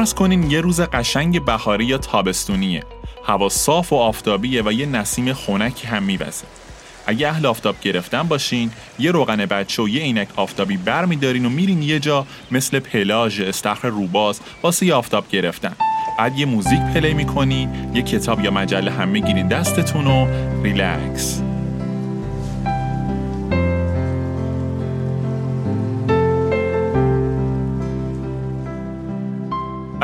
فرض کنین یه روز قشنگ بهاری یا تابستونیه. هوا صاف و آفتابیه و یه نسیم خنکی هم میوزه. اگه اهل آفتاب گرفتن باشین یه روغن بچه و یه عینک آفتابی بر میدارین و میرین یه جا مثل پلاژ استخر روباز واسه یه آفتاب گرفتن. بعد یه موزیک play می‌کنین یه کتاب یا مجله هم می‌گیرین دستتون و ریلکس.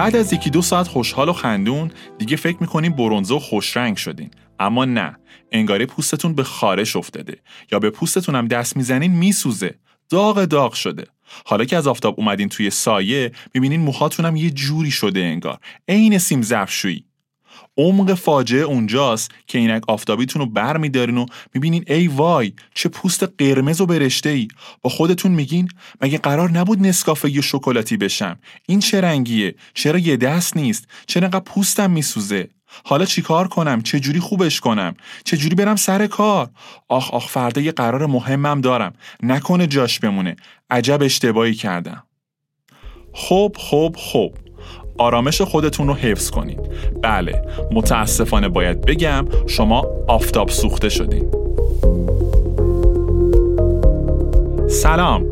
بعد از یکی دو ساعت خوشحال و خندون دیگه فکر می‌کنین برونزه و خوشرنگ شدین. اما نه. انگاره پوستتون به خارش افتاده. یا به پوستتون هم دست می‌زنین میسوزه. داغ داغ شده. حالا که از آفتاب اومدین توی سایه می‌بینین موهاتون هم یه جوری شده انگار. عین سیم ظرفشویی عمق فاجعه اونجاست که اینک آفتابیتون رو بر میدارین و می‌بینین ای وای چه پوست قرمز و برشته ای با خودتون میگین مگه قرار نبود نسکافه یا شکلاتی بشم؟ این چه رنگیه؟ چرا یه دست نیست؟ چرا انقدر پوستم میسوزه؟ حالا چیکار کنم؟ چه جوری خوبش کنم؟ چه جوری برم سر کار؟ آخ آخ فردا یه قرار مهمم دارم. نکنه جاش بمونه. عجب اشتباهی کردم. خب خب خب. آرامش خودتون رو حفظ کنید. بله متاسفانه باید بگم شما آفتاب سوخته شدین. سلام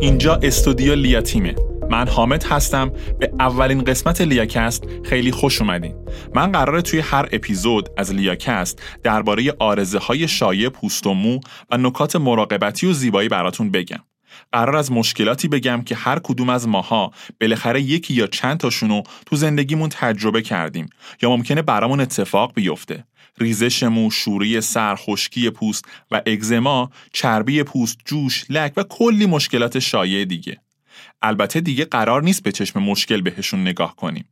اینجا استودیو لیاتیمه من حامد هستم. به اولین قسمت لیاکست خیلی خوش اومدین. من قراره توی هر اپیزود از لیاکست درباره آرزه های شایع پوست و مو و نکات مراقبتی و زیبایی براتون بگم. قرار از مشکلاتی بگم که هر کدوم از ماها بالاخره یکی یا چند تاشونو تو زندگیمون تجربه کردیم یا ممکنه برامون اتفاق بیفته ریزش مو، شوری سر، خشکی پوست و اگزما، چربی پوست، جوش، لک و کلی مشکلات شایع دیگه. البته دیگه قرار نیست به چشم مشکل بهشون نگاه کنیم.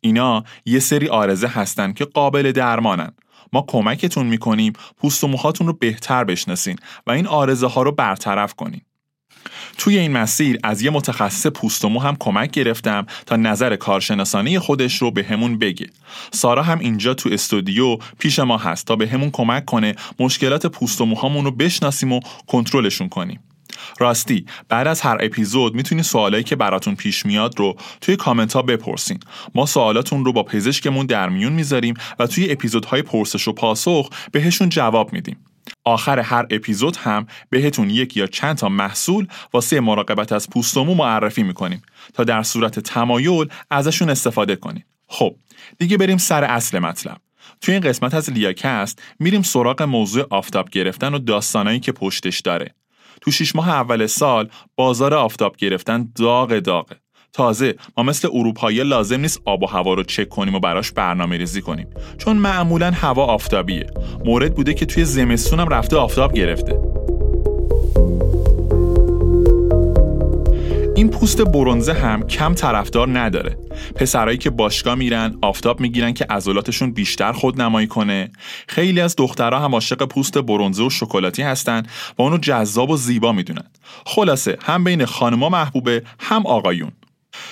اینا یه سری آرزه هستن که قابل درمانن. ما کمکتون می‌کنیم پوست و موهاتون رو بهتر بشناسین و این آرزه ها رو برطرف کنین. توی این مسیر از یه متخصص پوست و مو هم کمک گرفتم تا نظر کارشناسانه خودش رو به همون بگه. سارا هم اینجا تو استودیو پیش ما هست تا به همون کمک کنه مشکلات پوست و موهامون رو بشناسیم و کنترلشون کنیم. راستی بعد از هر اپیزود می‌تونی سوالایی که براتون پیش میاد رو توی کامنت ها بپرسین ما سوالاتون رو با پزشکمون در میون می‌ذاریم و توی اپیزودهای پرسش و پاسخ بهشون جواب میدیم آخر هر اپیزود هم بهتون یک یا چند تا محصول واسه مراقبت از پوست و مو معرفی می‌کنیم تا در صورت تمایل ازشون استفاده کنیم. خب دیگه بریم سر اصل مطلب. توی این قسمت از لیاکست میریم سراغ موضوع آفتاب گرفتن و داستانایی که پشتش داره. تو شیش ماه اول سال بازار آفتاب گرفتن داغ داغه. تازه ما مثل اروپایی لازم نیست آب و هوا رو چک کنیم و براش برنامه ریزی کنیم. چون معمولا هوا آفتابیه. مورد بوده که توی زمستون هم رفته آفتاب گرفته. این پوست برونزه هم کم طرفدار نداره. پسرایی که باشگاه میرن آفتاب می‌گیرن که عضلاتشون بیشتر خود نمایی کنه. خیلی از دخترها هم عاشق پوست برونزه و شکلاتی هستن و اونو جذاب و زیبا می‌دونن. خلاصه هم بین خانما محبوبه هم آقایون.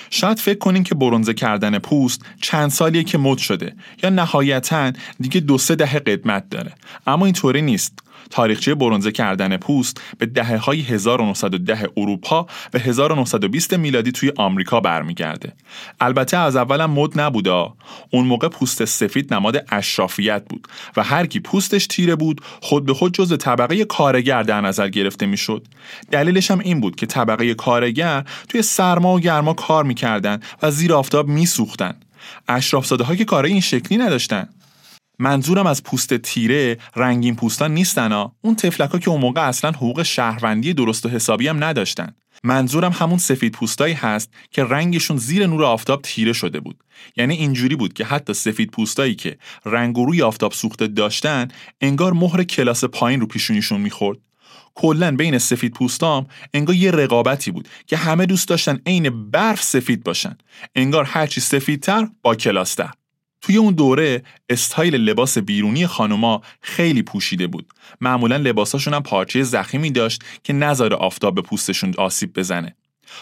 شاید فکر کنین که برونزه کردن پوست چند سالیه که مد شده. یا نهایتا دیگه دو سه دهه قدمت داره. اما اینطوری نیست. تاریخچه برونزه کردن پوست به دهه های 1910 اروپا و 1920 میلادی توی آمریکا برمیگرده. البته از اولم مد نبوده. اون موقع پوست سفید نماد اشرافیت بود و هر کی پوستش تیره بود خود به خود جز طبقه کارگر در نظر گرفته می‌شد. دلیلش هم این بود که طبقه کارگر توی سرما و گرما کار می‌کردن و زیر آفتاب میسوختن. اشرافزاده که کارای این شکلی نداشتن. منظورم از پوست تیره رنگین پوستان نیستن ها اون تفلکا که اون موقع اصلا حقوق شهروندی درست و حسابی هم نداشتن. منظورم همون سفید پوستایی هست که رنگشون زیر نور آفتاب تیره شده بود. یعنی اینجوری بود که حتی سفید پوستایی که رنگ و روی آفتاب سوخته داشتن انگار مهر کلاس پایین رو پیشونیشون می‌خورد. کلا بین سفید پوستام انگار یه رقابتی بود که همه دوست داشتن عین برف سفید باشن. انگار هرچی سفیدتر با کلاستر. توی اون دوره استایل لباس بیرونی خانوما خیلی پوشیده بود. معمولا لباساشون هم پارچه زخیمی داشت که نظر آفتاب به پوستشون آسیب بزنه.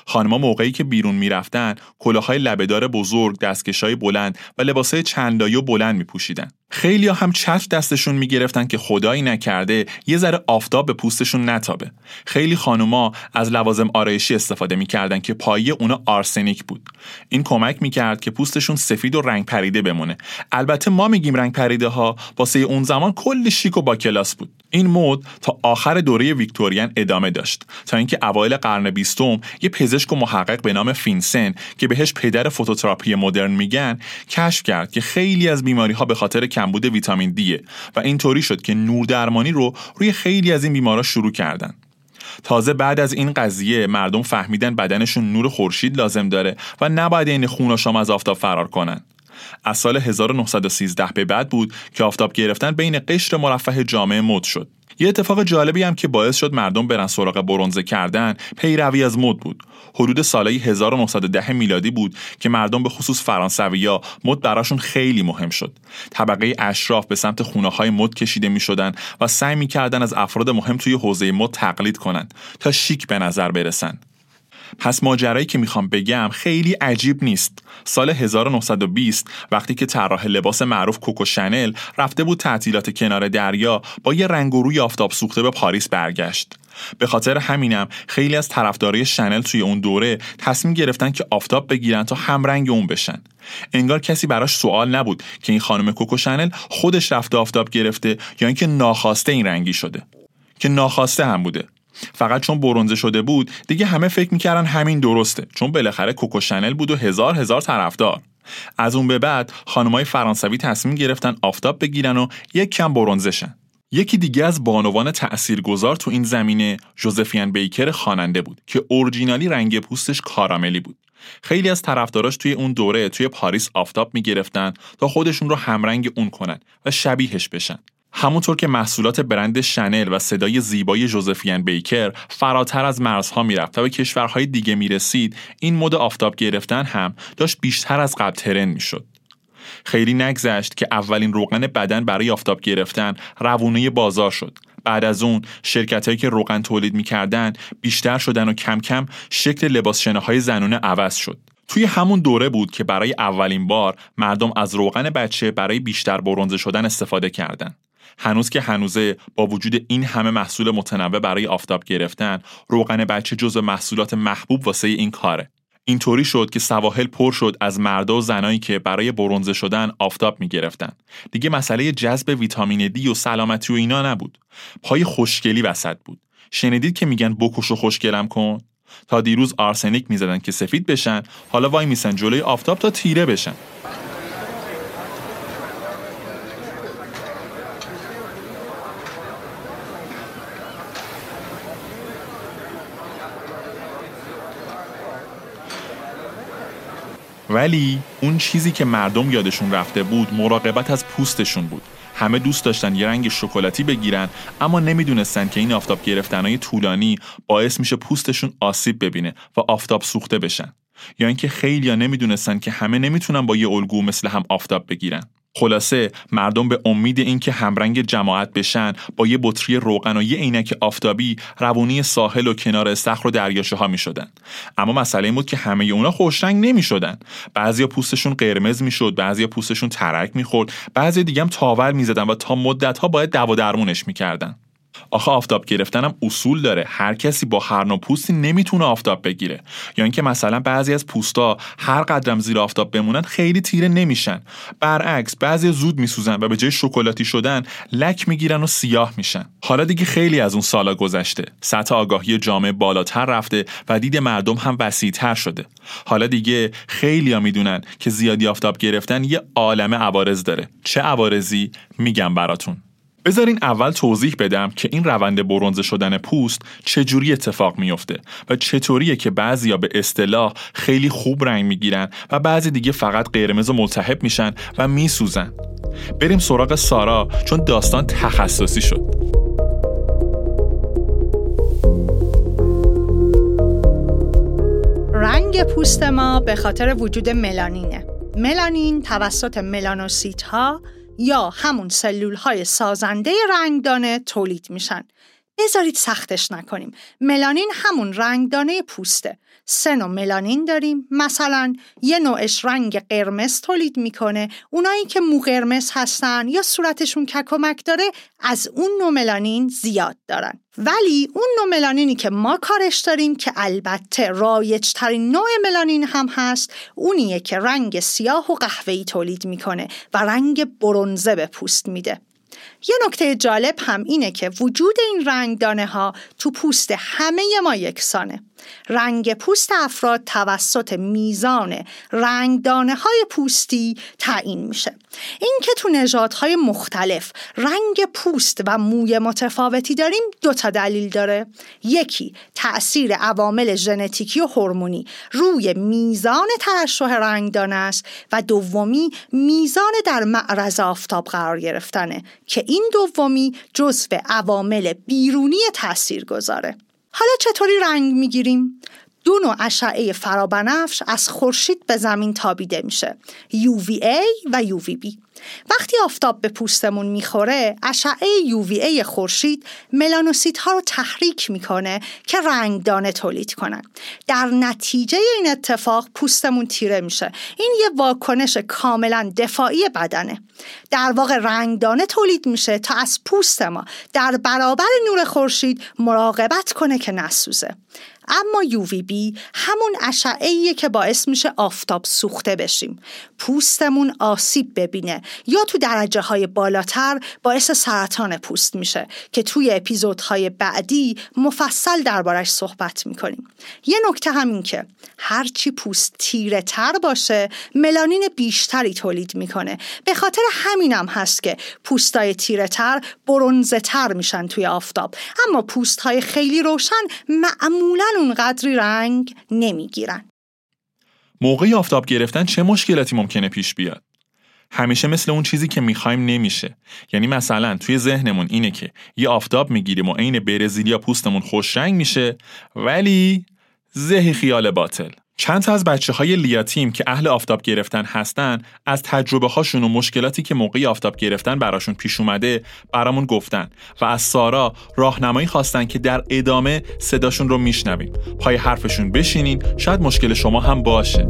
خانما موقعی که بیرون می‌رفتن کلاهای لبهدار بزرگ، دستکشای بلند و لباسای چندایی و بلند می پوشیدن. خیلی هم چتر دستشون می‌گرفتن که خدایی نکرده یه ذره آفتاب به پوستشون نتابه. خیلی خانوما از لوازم آرایشی استفاده می‌کردن که پایه اونا آرسنیک بود. این کمک می‌کرد که پوستشون سفید و رنگ پریده بمونه. البته ما میگیم رنگ پریده ها واسه اون زمان کلی شیک و با کلاس بود. این مد تا آخر دوره ویکتوریان ادامه داشت تا اینکه اوایل قرن بیستم یه پزشک و محقق به نام فینسن که بهش پدر فوتوتراپی مدرن میگن کشف کرد که خیلی از بیماری ها به خاطر کمبود ویتامین دیه و اینطوری شد که نور درمانی رو روی خیلی از این بیمارا شروع کردن. تازه بعد از این قضیه مردم فهمیدن بدنشون نور خورشید لازم داره و نباید این خوناشام از آفتاب فرار کنن. از سال 1913 به بعد بود که آفتاب گرفتن بین قشر مرفه جامعه مد شد. یه اتفاق جالبی هم که باعث شد مردم برن سراغ برونزه کردن پیروی از مد بود. حدود سالهای 1910 میلادی بود که مردم به خصوص فرانسویا مد براشون خیلی مهم شد. طبقه اشراف به سمت خونه های مد کشیده می شدن و سعی می کردن از افراد مهم توی حوزه مد تقلید کنند تا شیک به نظر برسن. پس ماجرایی که می‌خوام بگم خیلی عجیب نیست. سال 1920 وقتی که طراح لباس معروف کوکو شنل رفته بود تعطیلات کنار دریا با یه رنگ و روی آفتاب سوخته به پاریس برگشت. به خاطر همینم خیلی از طرفدارای شنل توی اون دوره تصمیم گرفتن که آفتاب بگیرن تا همرنگ اون بشن. انگار کسی براش سوال نبود که این خانم کوکو شنل خودش رفته آفتاب گرفته یا اینکه ناخواسته این رنگی شده. که ناخواسته هم بوده. فقط چون برونزه شده بود دیگه همه فکر می‌کردن همین درسته چون بالاخره کوکو شنل بود و هزار هزار طرفدار. از اون به بعد خانمای فرانسوی تصمیم گرفتن آفتاب بگیرن و یک کم برونزه شن. یکی دیگه از بانوان تأثیرگذار تو این زمینه جوزفین بیکر خواننده بود که اورجینالی رنگ پوستش کاراملی بود. خیلی از طرفداراش توی اون دوره توی پاریس آفتاب می‌گرفتن تا خودشون رو همرنگ اون کنن و شبیهش بشن. همونطور که محصولات برند شنل و صدای زیبای جوزفین بیکر فراتر از مرزها می‌رفت و به کشورهای دیگه می‌رسید این مد آفتاب گرفتن هم داشت بیشتر از قبل ترند می‌شد. خیلی نگذشت که اولین روغن بدن برای آفتاب گرفتن روونه بازار شد. بعد از اون شرکت که روغن تولید می‌کردن بیشتر شدن و کم کم شکل لباس های زنونه عوض شد. توی همون دوره بود که برای اولین بار مردم از روغن بچه برای بیشتر برونزه شدن استفاده کردند. هنوز که هنوزه با وجود این همه محصول متنوع برای آفتاب گرفتن روغن بچه جزو محصولات محبوب واسه این کاره اینطوری شد که سواحل پر شد از مردا و زنایی که برای برونزه شدن آفتاب می گرفتن. دیگه مسئله جذب ویتامین دی و سلامتی و اینا نبود. پای خوشگلی وسط بود. شنیدید که میگن بکش و خوشگلم کن؟ تا دیروز آرسنیک می‌زدن که سفید بشن حالا وای میسن جلوی آفتاب تا تیره بشن ولی اون چیزی که مردم یادشون رفته بود مراقبت از پوستشون بود. همه دوست داشتن یه رنگ شکلاتی بگیرن اما نمی‌دونستن که این آفتاب گرفتنهای طولانی باعث میشه پوستشون آسیب ببینه و آفتاب سوخته بشن. یا اینکه خیلیا نمی‌دونستن که همه نمی‌تونن با یه الگو مثل هم آفتاب بگیرن. خلاصه مردم به امید اینکه همرنگ جماعت بشن با یه بطری روغن و یه عینک آفتابی روونی ساحل و کنار استخر و دریاچه ها می شدن. اما مسئله این بود که همه اونا خوشرنگ نمی شدن. بعضیا پوستشون قرمز می شد، بعضیا پوستشون ترک می خورد، بعضی دیگه هم تاول می زدن و تا مدت ها باید دوا درمونش می کردن. آخه آفتاب گرفتنم اصول داره. هر کسی با هر نوع پوستی نمی‌تونه آفتاب بگیره. یا اینکه مثلا بعضی از پوستا هر قدرم زیر آفتاب بمونن خیلی تیره نمیشن. برعکس بعضی زود میسوزن و به جای شکلاتی شدن لک می‌گیرن و سیاه میشن. حالا دیگه خیلی از اون سالا گذشته. سطح آگاهی جامعه بالاتر رفته و دید مردم هم وسیعتر شده. حالا دیگه خیلیا می‌دونن که زیادی آفتاب گرفتن یه عالم عوارض داره. چه عوارضی؟ میگم براتون. بذارین اول توضیح بدم که این روند برونزه شدن پوست چجوری اتفاق میفته و چطوریه که بعضیا به اصطلاح خیلی خوب رنگ می‌گیرن و بعضی دیگه فقط قرمز و ملتهب میشن و میسوزن. بریم سراغ سارا چون داستان تخصصی شد. رنگ پوست ما به خاطر وجود ملانینه. ملانین توسط ملانوسیت ها یا همون سلول های سازنده رنگدانه تولید میشن. بذارید سختش نکنیم. ملانین همون رنگدانه پوسته. سه نوع ملانین داریم. مثلا یه نوعش رنگ قرمز تولید می‌کنه. اونایی که مو قرمز هستن یا صورتشون ککمک داره از اون نوع ملانین زیاد دارن. ولی اون نوع ملانینی که ما کارش داریم که البته رایج ترین نوع ملانین هم هست اونیه که رنگ سیاه و قهوه‌ای تولید می‌کنه و رنگ برونزه به پوست میده. یه نکته جالب هم اینه که وجود این رنگدانه ها تو پوست همه ما یکسانه. رنگ پوست افراد توسط میزان رنگدانه های پوستی تعیین میشه. این که تو نژادهای مختلف رنگ پوست و موی متفاوتی داریم دو تا دلیل داره. یکی تأثیر عوامل ژنتیکی و هورمونی. روی میزان ترشح رنگدانه است و دومی میزان در معرض آفتاب قرار گرفتنه که این دومی جزو عوامل بیرونی تأثیر گذاره حالا چطوری رنگ می‌گیریم؟ دو نوع اشعه فرابنفش از خورشید به زمین تابیده میشه. UVA و UVB وقتی آفتاب به پوستمون می‌خوره اشعه UVA خورشید ملانوسیت ها رو تحریک می‌کنه که رنگدانه تولید کنن. در نتیجه این اتفاق پوستمون تیره میشه. این یه واکنش کاملا دفاعی بدنه. در واقع رنگدانه تولید میشه تا از پوست ما در برابر نور خورشید مراقبت کنه که نسوزه. اما UVB همون اشعه که باعث میشه آفتاب سوخته بشیم. پوستمون آسیب ببینه یا تو درجه های بالاتر باعث سرطان پوست میشه که توی اپیزودهای بعدی مفصل دربارش صحبت می‌کنیم. یه نکته همین که هرچی پوست تیره تر باشه ملانین بیشتری تولید می‌کنه. به خاطر همینم هست که پوستای تیره تر برونزه تر میشن توی آفتاب. اما پوست های خیلی روشن معمولا اونقدری رنگ نمی‌گیرن موقعی آفتاب گرفتن چه مشکلاتی ممکنه پیش بیاد؟ همیشه مثل اون چیزی که می‌خوایم نمیشه. یعنی مثلا توی ذهنمون اینه که یه آفتاب می‌گیریم و عین برزیلیا پوستمون خوش رنگ میشه ولی زهی خیال باطل. چند تا از بچه های لیاتیم که اهل آفتاب گرفتن هستن از تجربه هاشون و مشکلاتی که موقعی آفتاب گرفتن براشون پیش اومده برامون گفتن و از سارا راهنمایی خواستن که در ادامه صداشون رو میشنویم. پای حرفشون بشینین شاید مشکل شما هم باشه.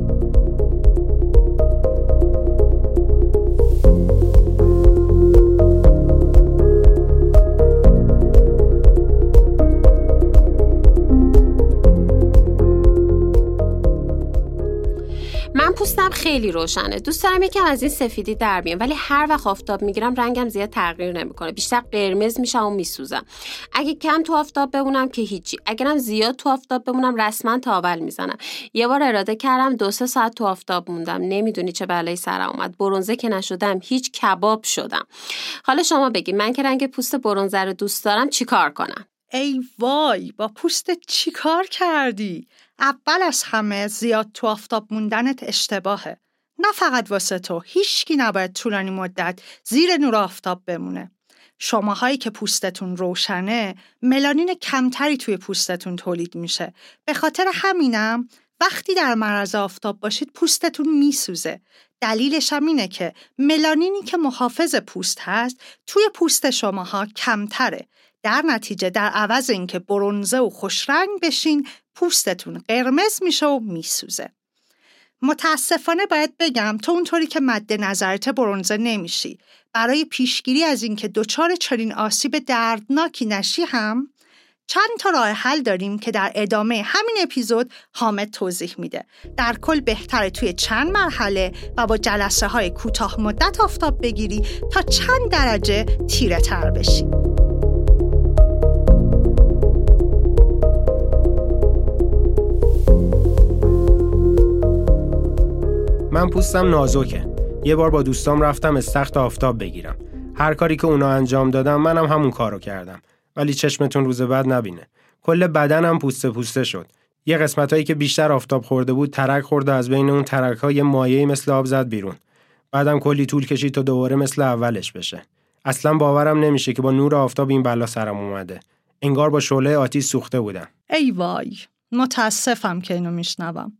پوستم خیلی روشنه. دوست دارم یکم از این سفیدی در بیام. ولی هر وقت آفتاب می‌گیرم رنگم زیاد تغییر نمی‌کنه. بیشتر قرمز میشم و میسوزم. اگه کم تو آفتاب بمونم که هیچی. اگرم زیاد تو آفتاب بمونم رسما تاول می‌زنم. یه بار اراده کردم دو سه ساعت تو آفتاب موندم. نمی‌دونی چه بلایی سرم اومد برونزه که نشدم هیچ کباب شدم. حالا شما بگی من که رنگ پوست برونزه رو دوست دارم چیکار کنم؟ ای وای با پوست چیکار کردی اول از همه زیاد تو آفتاب موندنت اشتباهه. نه فقط واسه تو، هیچکی نباید طولانی مدت زیر نور آفتاب بمونه. شماهایی که پوستتون روشنه، ملانین کمتری توی پوستتون تولید میشه. به خاطر همینم وقتی در معرض آفتاب باشید پوستتون میسوزه. دلیلش هم اینه که ملانینی که محافظ پوست هست توی پوست شماها کمتره. در نتیجه در عوض اینکه برونزه و خوشرنگ بشین پوستتون قرمز میشه و میسوزه. متاسفانه باید بگم تو اونطوری که مد نظرت برونزه نمیشی. برای پیشگیری از اینکه دچار چنین آسیب دردناکی نشی هم چند تا راه حل داریم که در ادامه همین اپیزود حامد توضیح میده. در کل بهتره توی چند مرحله و با جلسه های کوتاه مدت آفتاب بگیری تا چند درجه تیره تر بشی. من پوستم نازکه. یه بار با دوستام رفتم استخت آفتاب بگیرم. هر کاری که اونا انجام دادم منم همون کارو کردم. ولی چشمتون روز بعد نبینه. کل بدنم پوسته پوسته شد. یه قسمت هایی که بیشتر آفتاب خورده بود ترک خورده از بین اون ترک های مایه مثل آب زد بیرون. بعدم کلی طول کشید تا دوباره مثل اولش بشه. اصلا باورم نمیشه که با نور آفتاب این بلا سرم اومده. انگار با شعله آتیش سوخته بودم. ای وای. متاسفم که اینو میشنوم.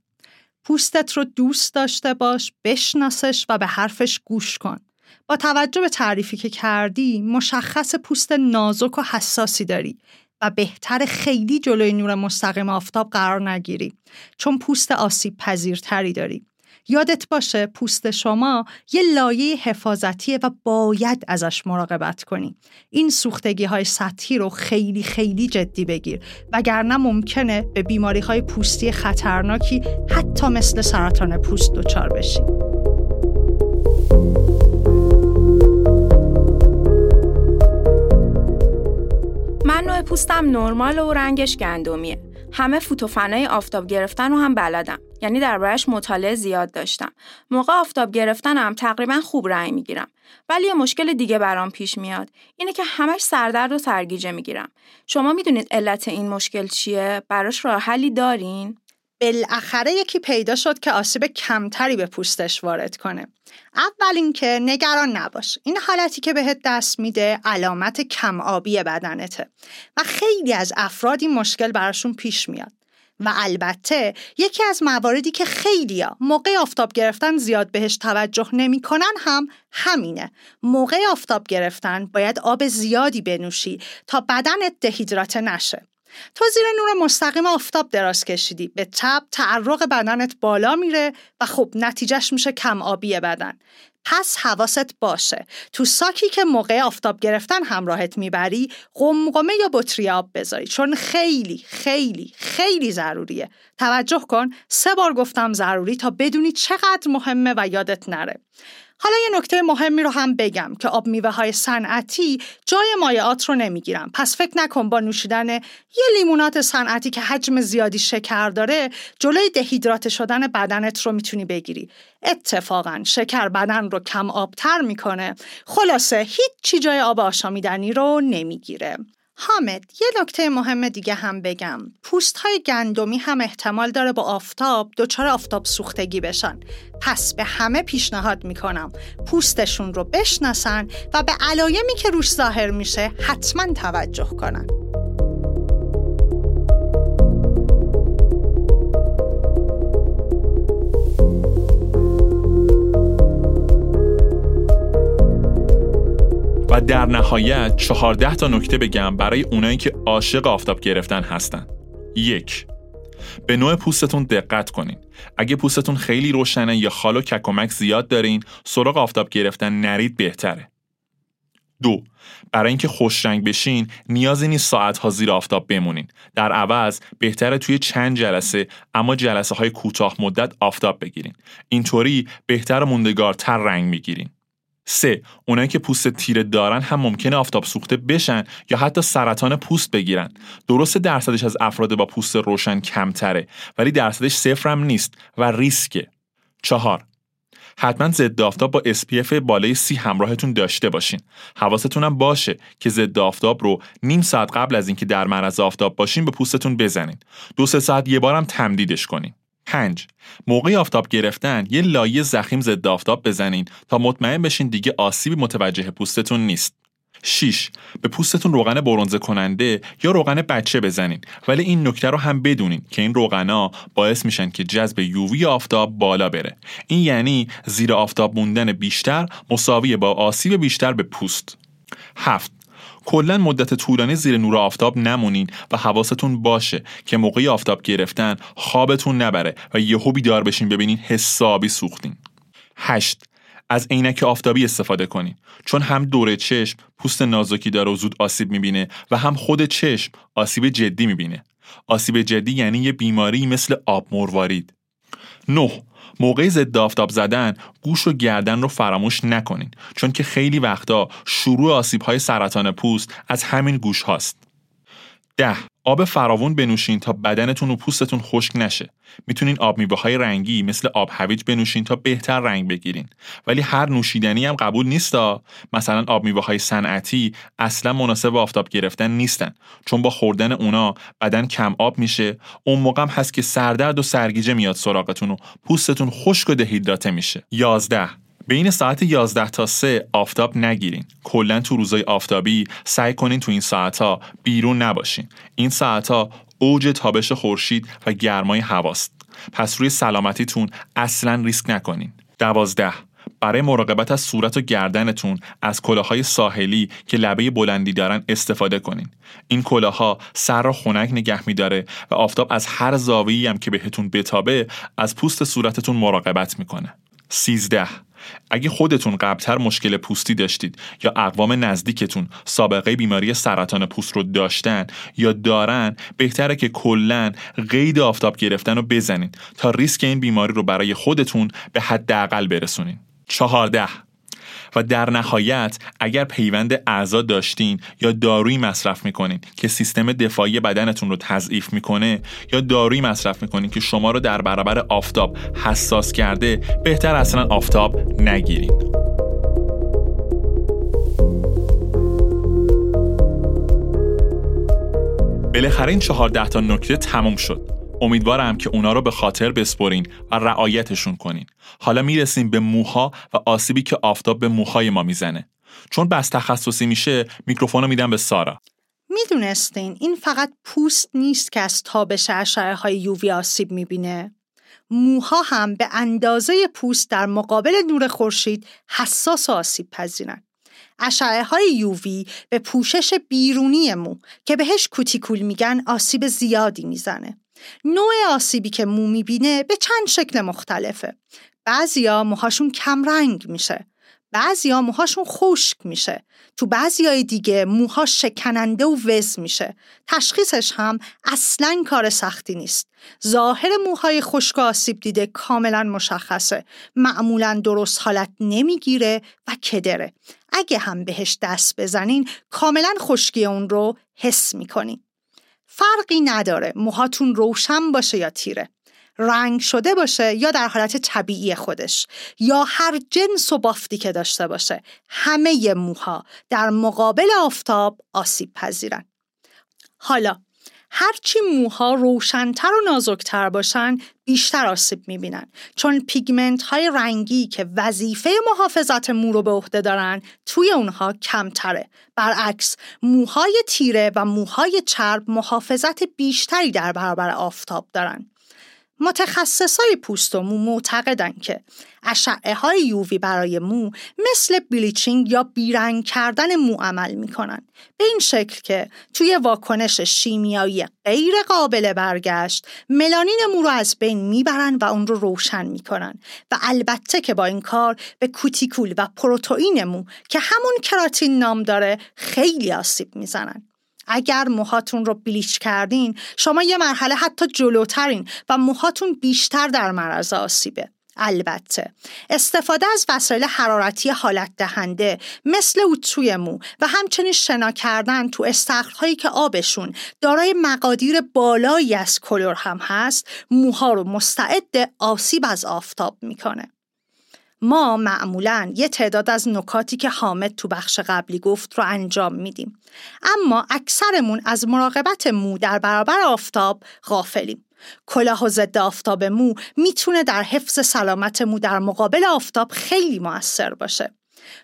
پوستت رو دوست داشته باش، بشناسش و به حرفش گوش کن. با توجه به تعریفی که کردی، مشخص پوست نازک و حساسی داری. و بهتر خیلی جلوی نور مستقیم آفتاب قرار نگیری چون پوست آسیب پذیرتری داری. یادت باشه پوست شما یه لایه حفاظتیه و باید ازش مراقبت کنی. این سوختگی های سطحی رو خیلی خیلی جدی بگیر وگرنه ممکنه به بیماری های پوستی خطرناکی حتی مثل سرطان پوست دچار بشی. من نوع پوستم نرمال و رنگش گندمیه. همه فوتوفنای آفتاب گرفتن رو هم بلدم. یعنی دربارهش مطالعه زیاد داشتم. موقع آفتاب گرفتنم تقریبا خوب رنگ می‌گیرم. ولی یه مشکل دیگه برام پیش میاد. اینه که همش سردرد و سرگیجه می‌گیرم. شما می‌دونید علت این مشکل چیه؟ براش راه حلی دارین؟ بالاخره یکی پیدا شد که آسیب کمتری به پوستش وارد کنه. اول اینکه نگران نباش. این حالتی که بهت دست میده علامت کم آبی بدنته و خیلی از افراد این مشکل براشون پیش میاد. و البته یکی از مواردی که خیلیا موقع آفتاب گرفتن زیاد بهش توجه نمی‌کنن هم همینه. موقع آفتاب گرفتن باید آب زیادی بنوشی تا بدنت دهیدراته نشه. تو زیر نور مستقیم آفتاب دراز کشیدی به تب تعرق بدنت بالا میره و خب نتیجهش میشه کم آبی بدن. پس حواست باشه. تو ساکی که موقع آفتاب گرفتن همراهت می‌بری قمقمه یا بطری آب بذاری. چون خیلی خیلی خیلی ضروریه. توجه کن سه بار گفتم ضروری تا بدونی چقدر مهمه و یادت نره. حالا یه نکته مهمی رو هم بگم که آب میوه های صنعتی جای مایعات رو نمی‌گیرن. پس فکر نکن با نوشیدن یه لیمونات صنعتی که حجم زیادی شکر داره جلوی دهیدرات شدن بدنت رو می‌تونی بگیری. اتفاقا شکر بدن رو کم آبتر می‌کنه. خلاصه هیچ چی جای آب آشامیدنی رو نمی‌گیره. حامد یه نکته مهم دیگه هم بگم. پوست های گندمی هم احتمال داره با آفتاب دچار آفتاب سوختگی بشن. پس به همه پیشنهاد می‌کنم. پوستشون رو بشناسن و به علایمی که روش ظاهر میشه حتما توجه کنن. در نهایت چهارده تا نکته بگم برای اونایی که عاشق آفتاب گرفتن هستن. یک به نوع پوستتون دقت کنین. اگه پوستتون خیلی روشنه یا خال و ککمک زیاد دارین سراغ آفتاب گرفتن نرید بهتره. دو برای اینکه خوش رنگ بشین نیازی نیست ساعت ها زیر آفتاب بمونین. در عوض بهتره توی چند جلسه اما جلسه های کوتاه مدت آفتاب بگیرین. اینطوری بهتر و موندگارتر رنگ می‌گیرین. سه اونایی که پوست تیره دارن هم ممکنه آفتاب سوخته بشن یا حتی سرطان پوست بگیرن درست درصدش از افراد با پوست روشن کمتره ولی درصدش صفر هم نیست و ریسکه چهار حتما ضد آفتاب با SPF بالای سی همراهتون داشته باشین. حواستون هم باشه که ضد آفتاب رو نیم ساعت قبل از اینکه در معرض آفتاب باشین به پوستتون بزنین. دو سه ساعت یه بارم تمدیدش کنین. 5. موقع آفتاب گرفتن یه لایه زخیم ضد آفتاب بزنین تا مطمئن بشین دیگه آسیبی متوجه پوستتون نیست. 6. به پوستتون روغن برونزه کننده یا روغن بچه بزنین ولی این نکته رو هم بدونین که این روغنا باعث میشن که جذب یووی آفتاب بالا بره این یعنی زیر آفتاب موندن بیشتر مساوی با آسیب بیشتر به پوست 7. کلا مدت طولانی زیر نور آفتاب نمونین و حواستون باشه که موقع آفتاب گرفتن خوابتون نبره و یهو بیدار بشین ببینین حسابی سوختین. 8 از عینک آفتابی استفاده کنین. چون هم دور چشم پوست نازکی داره و زود آسیب می‌بینه و هم خود چشم آسیب جدی می‌بینه. آسیب جدی یعنی یه بیماری مثل آب مروارید. 9 موقع ضد آفتاب زدن گوش و گردن رو فراموش نکنین چون که خیلی وقتا شروع آسیب های سرطان پوست از همین گوش هاست. ده آب فراوون بنوشین تا بدنتون و پوستتون خشک نشه. می‌تونین آب میوه های رنگی مثل آب هویج بنوشین تا بهتر رنگ بگیرین. ولی هر نوشیدنی هم قبول نیستا. مثلا آب میوه های صنعتی اصلا مناسب آفتاب گرفتن نیستن چون با خوردن اونا بدن کم آب میشه. اون موقع هست که سردرد و سرگیجه میاد سراغتون و پوستتون خشک و دهیدراته میشه. 11 بین ساعت 11 تا 3 آفتاب نگیرین. کلا تو روزای آفتابی سعی کنین تو این ساعتها بیرون نباشین. این ساعتها اوج تابش خورشید و گرمای هواست. پس روی سلامتیتون اصلا ریسک نکنین. دوازده برای مراقبت از صورت و گردنتون از کلاهای ساحلی که لبه بلندی دارن استفاده کنین. این کلاها سر را خنک نگه میداره و آفتاب از هر زاویه‌ای هم که بهتون بتابه از پوست صورتتون مراقبت می‌کنه. 13 اگه خودتون قبلتر مشکل پوستی داشتید یا اقوام نزدیکتون سابقه بیماری سرطان پوست رو داشتن یا دارن بهتره که کلا قید آفتاب گرفتن رو بزنید تا ریسک این بیماری رو برای خودتون به حداقل برسونین. چهارده و در نهایت اگر پیوند اعضا داشتین یا دارویی مصرف می‌کنین که سیستم دفاعی بدنتون رو تضعیف می‌کنه یا دارویی مصرف می‌کنین که شما رو در برابر آفتاب حساس کرده بهتر اصلا آفتاب نگیرین. بالاخره این چهارده تا نکته تموم شد. امیدوارم که اونا رو به خاطر بسپرین و رعایتشون کنین. حالا می‌رسیم به موها و آسیبی که آفتاب به موهای ما می‌زنه. چون بس تخصصی میشه میکروفون رو میدم به سارا. می‌دونستین این فقط پوست نیست که از تابش اشعه های یووی آسیب می‌بینه. موها هم به اندازه پوست در مقابل نور خورشید حساس و آسیب پذیرن. اشعه های یووی به پوشش بیرونی مو که بهش کوتیکول میگن آسیب زیادی می‌زنه. نوع آسیبی که مو می‌بینه به چند شکل مختلفه. بعضیا موهاشون کمرنگ میشه. بعضیا موهاشون خشک میشه. تو بعضیای دیگه موها شکننده و وز میشه. تشخیصش هم اصلا کار سختی نیست. ظاهر موهای خشک آسیب دیده کاملا مشخصه. معمولا درست حالت نمی‌گیره و کدره. اگه هم بهش دست بزنین کاملا خشکی اون رو حس می‌کنین. فرقی نداره موهاتون روشن باشه یا تیره. رنگ شده باشه یا در حالت طبیعی خودش. یا هر جنس و بافتی که داشته باشه. همه موها در مقابل آفتاب آسیب پذیرن. حالا هرچی موها روشنتر و نازکتر باشن بیشتر آسیب می‌بینن. چون پیگمنت های رنگی که وظیفه محافظت مو رو به عهده دارن توی اونها کمتره. برعکس موهای تیره و موهای چرب محافظت بیشتری در برابر آفتاب دارن. متخصصای پوست و مو معتقدن که اشعه های UV برای مو مثل bleaching یا بیرنگ کردن مو عمل می‌کنن. به این شکل که توی واکنش شیمیایی غیر قابل برگشت ملانین مو رو از بین می‌برن و اون رو روشن می‌کنن. و البته که با این کار به کوتیکول و پروتئین مو که همون کراتین نام داره خیلی آسیب می‌زنن. اگر موهاتون رو بلیچ کردین شما یه مرحله حتی جلوترین و موهاتون بیشتر در معرض آسیبه. البته استفاده از وسایل حرارتی حالت دهنده مثل اتوی مو و همچنین شنا کردن تو استخرهایی که آبشون دارای مقادیر بالایی از کلور هم هست موها رو مستعد آسیب از آفتاب می‌کنه. ما معمولا یه تعداد از نکاتی که حامد تو بخش قبلی گفت رو انجام میدیم. اما اکثرمون از مراقبت مو در برابر آفتاب غافلیم. کلاه و ضد آفتاب مو می‌تونه در حفظ سلامت مو در مقابل آفتاب خیلی موثر باشه.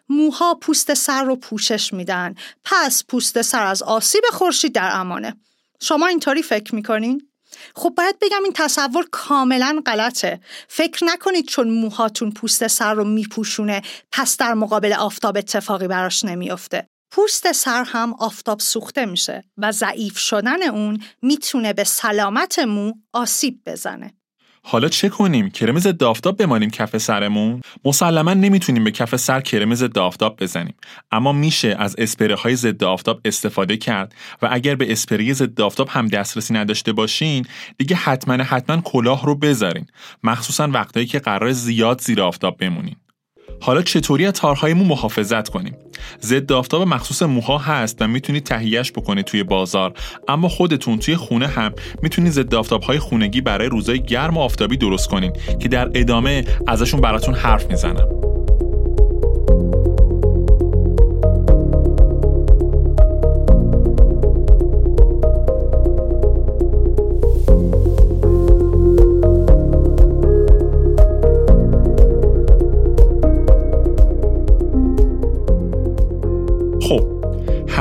موها پوست سر رو پوشش میدن. پس پوست سر از آسیب خورشید در امانه. شما اینطوری فکر می‌کنین؟ خب باید بگم این تصور کاملا غلطه. فکر نکنید چون موهاتون پوست سر رو میپوشونه پس در مقابل آفتاب اتفاقی براش نمیافته. پوست سر هم آفتاب سوخته میشه و ضعیف شدن اون می‌تونه به سلامت مو آسیب بزنه. حالا چه کنیم؟ کرم ضد آفتاب بمانیم کف سرمون؟ مسلما نمی‌تونیم به کف سر کرم ضد آفتاب بزنیم. اما میشه از اسپری های ضد آفتاب استفاده کرد و اگر به اسپری ضد آفتاب هم دسترسی نداشته باشین دیگه حتما حتما کلاه رو بذارین. مخصوصا وقتایی که قرار زیاد زیر آفتاب بمونین. حالا چطوری از تارهای مو محافظت کنیم؟ ضد آفتاب مخصوص موها هست و می‌تونید تهیهش بکنید توی بازار. اما خودتون توی خونه هم می‌تونید ضد آفتاب های خونگی برای روزای گرم و آفتابی درست کنین که در ادامه ازشون براتون حرف می‌زنم.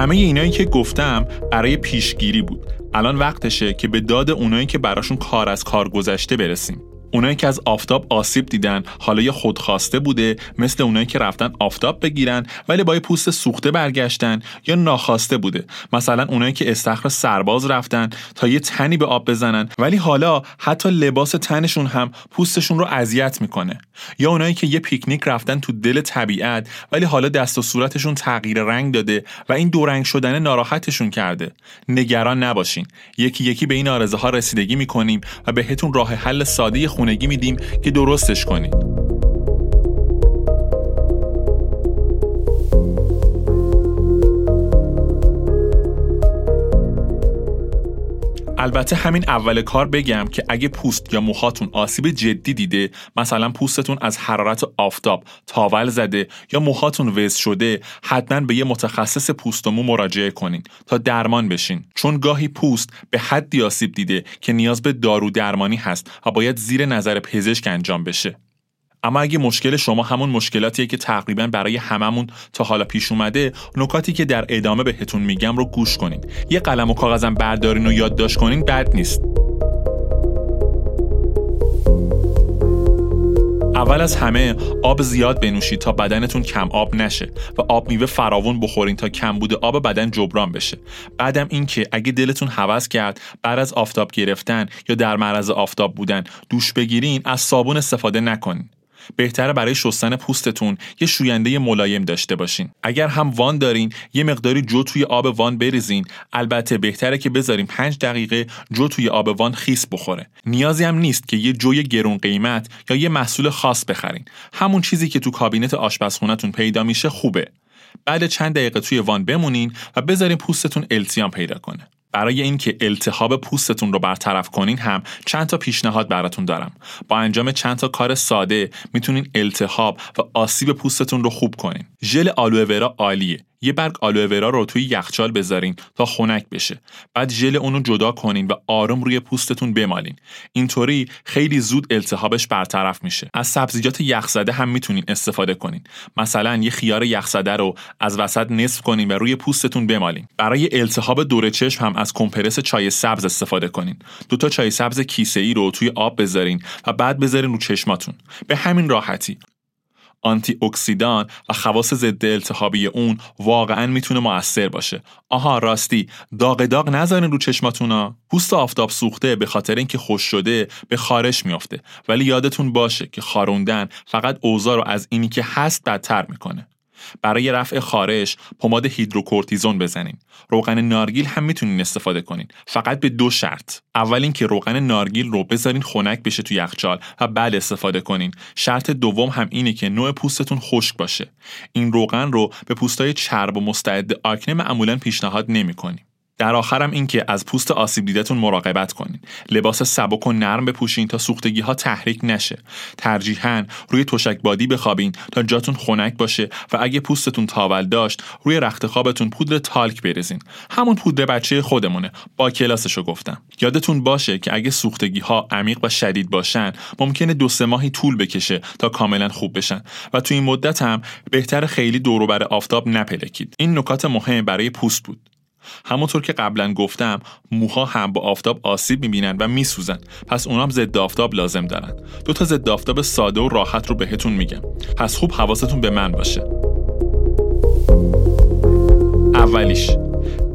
همه اینایی که گفتم برای پیشگیری بود. الان وقتشه که به داد اونایی که براشون کار از کار گذشته برسیم. اونایی که از آفتاب آسیب دیدن حالا یا خودخواسته بوده مثل اونایی که رفتن آفتاب بگیرن ولی با یه پوست سوخته برگشتن یا ناخواسته بوده. مثلا اونایی که استخر سرباز رفتن تا یه تنی به آب بزنن ولی حالا حتی لباس تنشون هم پوستشون رو اذیت می‌کنه. یا اونایی که یه پیکنیک رفتن تو دل طبیعت ولی حالا دست و صورتشون تغییر رنگ داده و این دو رنگ شدن ناراحتشون کرده. نگران نباشین. یکی یکی به این آرزه ها رسیدگی می‌کنیم و بهتون راه حل ساده خونگی میدیم که درستش کنید. البته همین اول کار بگم که اگه پوست یا موهاتون آسیب جدی دیده مثلا پوستتون از حرارت آفتاب تاول زده یا موهاتون وز شده حتما به یه متخصص پوست و مو مراجعه کنین تا درمان بشین. چون گاهی پوست به حدی آسیب دیده که نیاز به دارو درمانی هست و باید زیر نظر پزشک انجام بشه. اما اگه مشکل شما همون مشکلاتیه که تقریبا برای هممون تا حالا پیش اومده نکاتی که در ادامه بهتون میگم رو گوش کنین یه قلم و کاغذم بردارین و یادداشت کنین بد نیست. اول از همه آب زیاد بنوشید تا بدنتون کم آب نشه و آب میوه فراون بخورین تا کم بوده آب بدن جبران بشه. بعدم اینکه اگه دلتون حوض کرد بعد از آفتاب گرفتن یا در معرض آفتاب بودن دوش بگیرین از صابون استفاده نکنین. بهتره برای شستن پوستتون یه شوینده ملایم داشته باشین. اگر هم وان دارین یه مقداری جو توی آب وان بریزین. البته بهتره که بذارین 5 دقیقه جو توی آب وان خیس بخوره. نیازی هم نیست که یه جوی گرون قیمت یا یه محصول خاص بخرین. همون چیزی که تو کابینت آشپزخونهتون پیدا میشه خوبه. بعد چند دقیقه توی وان بمونین و بذارین پوستتون التیام پیدا کنه. برای اینکه التهاب پوستتون رو برطرف کنین هم چند تا پیشنهاد براتون دارم. با انجام چند تا کار ساده می‌تونین التهاب و آسیب پوستتون رو خوب کنین. ژل آلوورا عالیه. یه برگ آلوورا رو توی یخچال بذارین تا خنک بشه. بعد ژل اونو جدا کنین و آروم روی پوستتون بمالین. اینطوری خیلی زود التهابش برطرف میشه. از سبزیجات یخزده هم می‌تونین استفاده کنین. مثلا یه خیار یخزده رو از وسط نصف کنین و روی پوستتون بمالین. برای التهاب دور چشم هم از کمپرس چای سبز استفاده کنین. دو تا چای سبز کیسه ای رو توی آب بذارین و بعد بذارین رو چشماتون. به همین راحتی. آنتی اکسیدان و خواص ضد التهابی اون واقعا می‌تونه موثر باشه. آها راستی داغ داغ نذارین رو چشماتونا. پوست آفتاب سوخته به خاطر اینکه خوش شده به خارش میافته. ولی یادتون باشه که خاروندن فقط اوضاع رو از اینی که هست بدتر می‌کنه. برای رفع خارش پماد هیدروکورتیزون بزنین روغن نارگیل هم می‌تونین استفاده کنین. فقط به دو شرط. اول اینکه روغن نارگیل رو بذارین خنک بشه تو یخچال و بعد استفاده کنین. شرط دوم هم اینه که نوع پوستتون خشک باشه. این روغن رو به پوستای چرب و مستعد آکنه معمولا پیشنهاد نمی‌کنیم. در آخرم این که از پوست آسیب دیدتون مراقبت کنین لباس سبک و نرم بپوشین تا سوختگی ها تحریک نشه. ترجیحاً روی تشک بادی بخوابین تا جاتون خنک باشه و اگه پوستتون تاول داشت روی رخت خوابتون پودر تالک بریزین. همون پودر بچه خودمونه. با کلاسشو گفتم. یادتون باشه که اگه سوختگی ها عمیق و شدید باشن ممکنه دو سه ماهی طول بکشه تا کاملا خوب بشن. و تو این مدت هم بهتر خیلی دور بر آفتاب نپلکید. این نکات مهم برای پوست بود. همونطور که قبلا گفتم موها هم با آفتاب آسیب می‌بینن و میسوزن پس اونام ضد آفتاب لازم دارن دو تا ضد آفتاب ساده و راحت رو بهتون میگم پس خوب حواستون به من باشه اولیش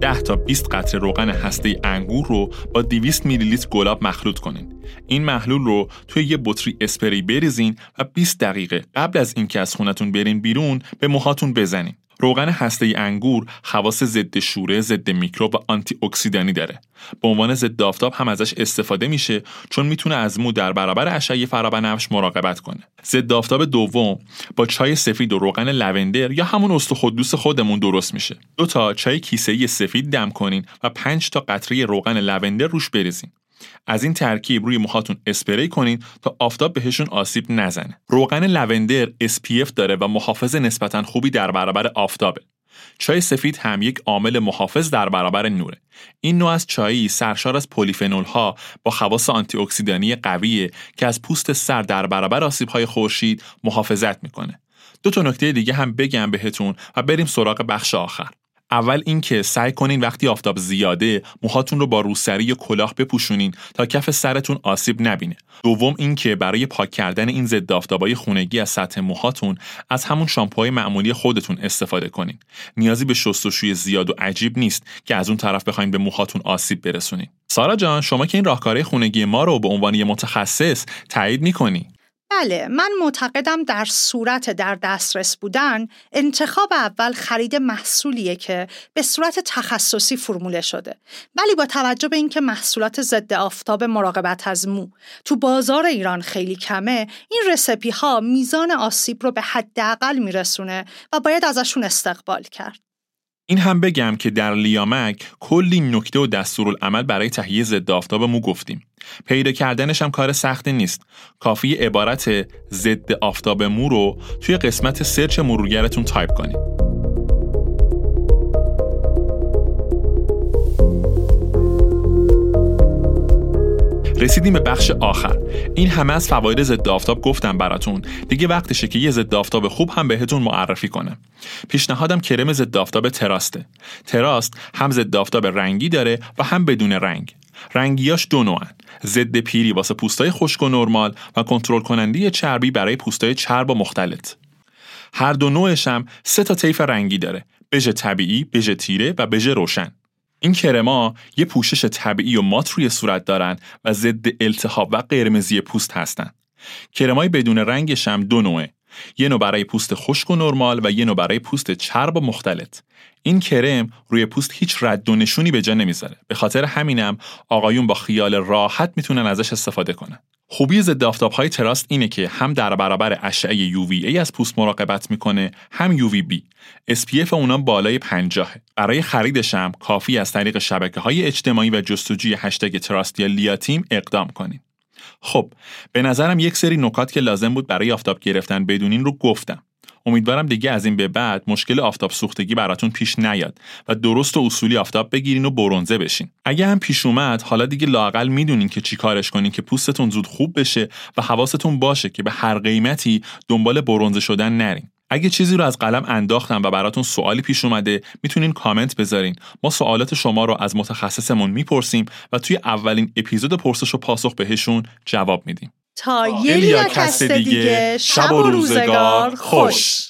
10 تا 20 قطره روغن هسته انگور رو با 200 میلی لیتر گلاب مخلوط کنین. این محلول رو توی یه بطری اسپری بریزین و 20 دقیقه قبل از اینکه از خونتون برین بیرون به موهاتون بزنین. روغن هسته انگور خواص ضد شوره، ضد میکروب و آنتی اکسیدانی داره. به عنوان ضد آفتاب هم ازش استفاده میشه چون می‌تونه از مو در برابر اشعه فرابنفش مراقبت کنه. ضد آفتاب دوم با چای سفید و روغن لوندر یا همون استخدوس خودمون درست میشه. دو تا چای کیسه سفید دم کنین و 5 تا قطره روغن لوندر روش بریزین. از این ترکیب روی موهاتون اسپری کنین تا آفتاب بهشون آسیب نزنه. روغن لوندر SPF داره و محافظ نسبتا خوبی در برابر آفتابه. چای سفید هم یک عامل محافظ در برابر نوره. این نوع از چایی سرشار از پلیفنول ها با خواص آنتی اکسیدانی قویه که از پوست سر در برابر آسیب های خورشید محافظت می‌کنه. دو تا نکته دیگه هم بگم بهتون و بریم سراغ بخش آخر. اول اینکه سعی کنین وقتی آفتاب زیاده موهاتون رو با روسری یا کلاه بپوشونین تا کف سرتون آسیب نبینه. دوم اینکه برای پاک کردن این ضد آفتابای خونگی از سطح موهاتون از همون شامپوهای معمولی خودتون استفاده کنین. نیازی به شستشوی زیاد و عجیب نیست که از اون طرف بخواین به موهاتون آسیب برسونین. سارا جان شما که این راهکارهای خونگی ما رو به عنوان یه متخصص تایید می‌کنی بله من معتقدم در صورت در دسترس بودن انتخاب اول خرید محصولیه که به صورت تخصصی فرموله شده. ولی با توجه به اینکه محصولات ضد آفتاب مراقبت از مو تو بازار ایران خیلی کمه این رسپی ها میزان آسیب رو به حداقل میرسونه و باید ازشون استقبال کرد. این هم بگم که در لیامک کلی نکته و دستورالعمل برای تهیه ضد آفتاب مو گفتیم. پیدا کردنش هم کار سختی نیست. کافی عبارت ضد آفتاب مو رو توی قسمت search مرورگرتون تایپ کنید. رسیدیم به بخش آخر. این همه از فواید ضد آفتاب گفتم براتون. دیگه وقتشه که یه ضد آفتاب خوب هم بهتون معرفی کنم پیشنهادم کرم ضد آفتاب تراسته. تراست هم ضد آفتاب رنگی داره و هم بدون رنگ. رنگیاش دو نوعن. ضد پیری واسه پوستای خشک و نرمال و کنترل کننده چربی برای پوستای چرب و مختلط. هر دو نوعش هم سه تا طیف رنگی داره. بژ طبیعی بژ تیره و بژ روشن. این کرما یه پوشش طبیعی و مات روی صورت دارن و ضد التهاب و قرمزی پوست هستن. کرمای بدون رنگش هم دو نوعه. یه نوع برای پوست خشک و نرمال و یه نوع برای پوست چرب و مختلط. این کرم روی پوست هیچ رد و نشونی به جا نمی‌ذاره. به خاطر همینم آقایون با خیال راحت می‌تونن ازش استفاده کنن. خوبی ضد های تراست اینه که هم در برابر اشعه UVA از پوست مراقبت می‌کنه هم UVB SPF اونام بالای 50 برای خریدش هم کافی از طریق شبکه های اجتماعی و جستجوی هشتگ تراست یا لیاتیم اقدام کنید خب به نظرم یک سری نکات که لازم بود برای آفتاب گرفتن بدونین رو گفتم. امیدوارم دیگه از این به بعد مشکل آفتاب سوختگی براتون پیش نیاد و درست و اصولی آفتاب بگیرین و برونزه بشین. اگه هم پیش اومد حالا دیگه لاقل می‌دونین که چی کارش کنین که پوستتون زود خوب بشه و حواستون باشه که به هر قیمتی دنبال برونزه شدن نرین. اگه چیزی رو از قلم انداختم و براتون سوالی پیش اومده می‌تونین کامنت بذارین. ما سوالات شما رو از متخصصمون می‌پرسیم و توی اولین اپیزود پرسش و پاسخ بهشون جواب میدیم. تا یه دیگه. شب و روزگار. خوش.